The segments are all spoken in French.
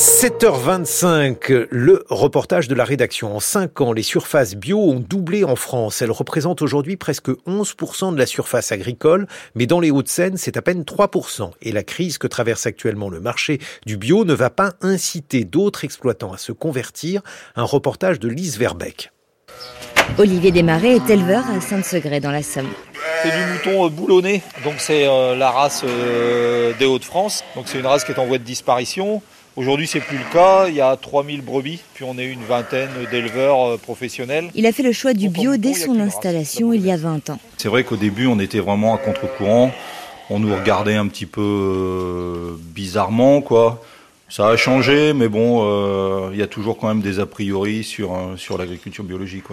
7h25, le reportage de la rédaction. En 5 ans, les surfaces bio ont doublé en France. Elles représentent aujourd'hui presque 11% de la surface agricole, mais dans les Hauts-de-Seine, c'est à peine 3%. Et la crise que traverse actuellement le marché du bio ne va pas inciter d'autres exploitants à se convertir. Un reportage de Lise Verbeck. Olivier Desmarais est éleveur à Sainte-Segré dans la Somme. C'est du mouton euh, boulonné, donc c'est euh, la race euh, des Hauts-de-France. Donc c'est une race qui est en voie de disparition. Aujourd'hui, c'est plus le cas. Il y a 3000 brebis, puis on est une vingtaine d'éleveurs euh, professionnels. Il a fait le choix du bio dès son installation il y a 20 ans. C'est vrai qu'au début, on était vraiment à contre-courant. On nous regardait un petit peu euh, bizarrement, quoi. Ça a changé, mais bon, euh, il y a toujours quand même des a priori sur, sur l'agriculture biologique.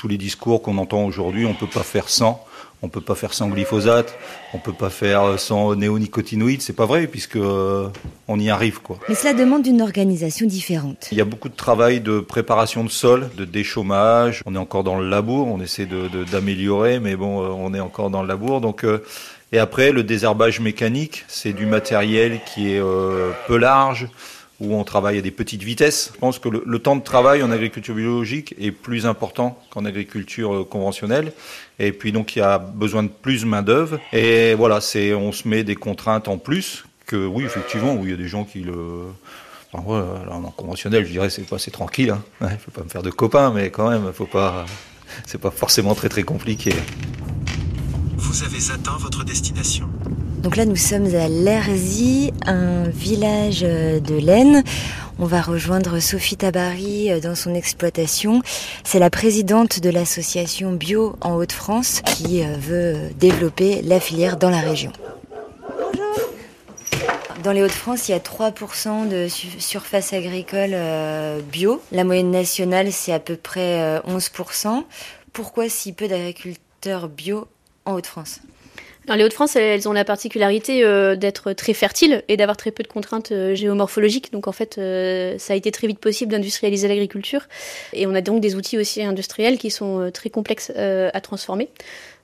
Tous les discours qu'on entend aujourd'hui, on ne peut pas faire sans on peut pas faire sans glyphosate, on peut pas faire sans néonicotinoïdes, c'est pas vrai puisque euh, on y arrive quoi. Mais cela demande une organisation différente. Il y a beaucoup de travail de préparation de sol, de déchômage. On est encore dans le labour, on essaie d'améliorer, de, mais bon, euh, on est encore dans le labour. Donc euh, et après le désherbage mécanique, c'est du matériel qui est peu large où on travaille à des petites vitesses. Je pense que le, temps de travail en agriculture biologique est plus important qu'en agriculture euh, conventionnelle. Et puis donc il y a besoin de plus de main d'œuvre. Et voilà, c'est on se met des contraintes en plus que oui effectivement, où il y a des gens qui le Enfin, conventionnel, je dirais, c'est pas, c'est tranquille. Hein. Ouais, faut pas me faire de copains, mais quand même, faut pas, c'est pas forcément très très compliqué. Vous avez atteint votre destination. Donc là, nous sommes à Lerzy, un village euh, de l'Aisne. On va rejoindre Sophie Tabary euh, dans son exploitation. C'est la présidente de l'association Bio en Haute-France qui euh, veut développer la filière dans la région. Dans les Hauts-de-France, il y a 3% de surface agricole bio. La moyenne nationale, c'est à peu près 11%. Pourquoi si peu d'agriculteurs bio en Les Hauts-de-France, elles ont la particularité euh, d'être très fertiles et d'avoir très peu de contraintes euh, géomorphologiques. Donc en fait, euh, ça a été très vite possible d'industrialiser l'agriculture. Et on a donc des outils aussi industriels qui sont très complexes à transformer.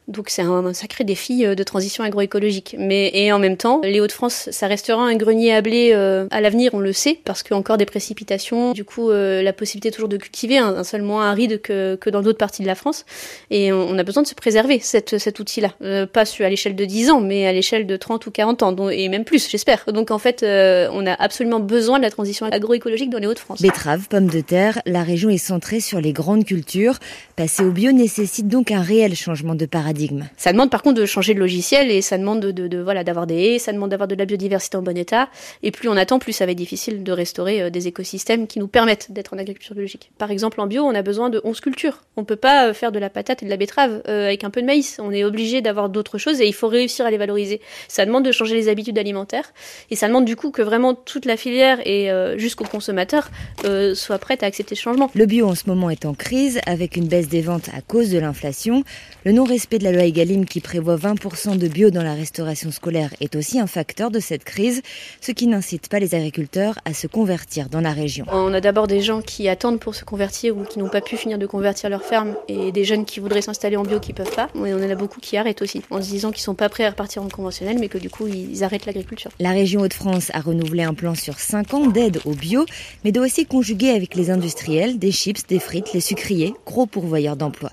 Donc c'est un, sacré défi euh, de transition agroécologique. Mais et en même temps, les Hauts-de-France, ça restera un grenier à blé euh, à l'avenir, on le sait, parce qu'il encore des précipitations. Du coup, euh, la possibilité toujours de cultiver un, seul moins aride que, que dans d'autres parties de la France. Et on, a besoin de se préserver cette, cet outil-là, pas à l'échelle de 10 ans, mais à l'échelle de 30 ou 40 ans, et même plus, j'espère. Donc en fait, on a absolument besoin de la transition agroécologique dans les Hauts-de-France. Betteraves, pommes de terre, la région est centrée sur les grandes cultures. Passer au bio nécessite donc un réel changement de paradigme ça demande par contre de changer de logiciel et ça demande de, voilà d'avoir des haies, ça demande d'avoir de la biodiversité en bon état. Et plus on attend, plus ça va être difficile de restaurer euh, des écosystèmes qui nous permettent d'être en agriculture biologique. Par exemple, en bio, on a besoin de 11 cultures. On peut pas euh, faire de la patate et de la betterave euh, avec un peu de maïs. On est obligé d'avoir d'autres choses et il faut réussir à les valoriser. Ça demande de changer les habitudes alimentaires et ça demande du coup que vraiment toute la filière et jusqu'au consommateur soit prête à accepter ce changement. Le bio en ce moment est en crise avec une baisse des ventes à cause de l'inflation, le non-respect de la loi Egalim qui prévoit 20% de bio dans la restauration scolaire est aussi un facteur de cette crise, ce qui n'incite pas les agriculteurs à se convertir dans la région. On a d'abord des gens qui attendent pour se convertir ou qui n'ont pas pu finir de convertir leur ferme et des jeunes qui voudraient s'installer en bio qui peuvent pas. Et on en a beaucoup qui arrêtent aussi en se disant qu'ils sont pas prêts à repartir en conventionnel mais que du coup ils arrêtent l'agriculture. La région Hauts-de-France a renouvelé un plan sur 5 ans d'aide au bio mais doit aussi conjuguer avec les industriels des chips, des frites, les sucriers, gros pourvoyeurs d'emplois.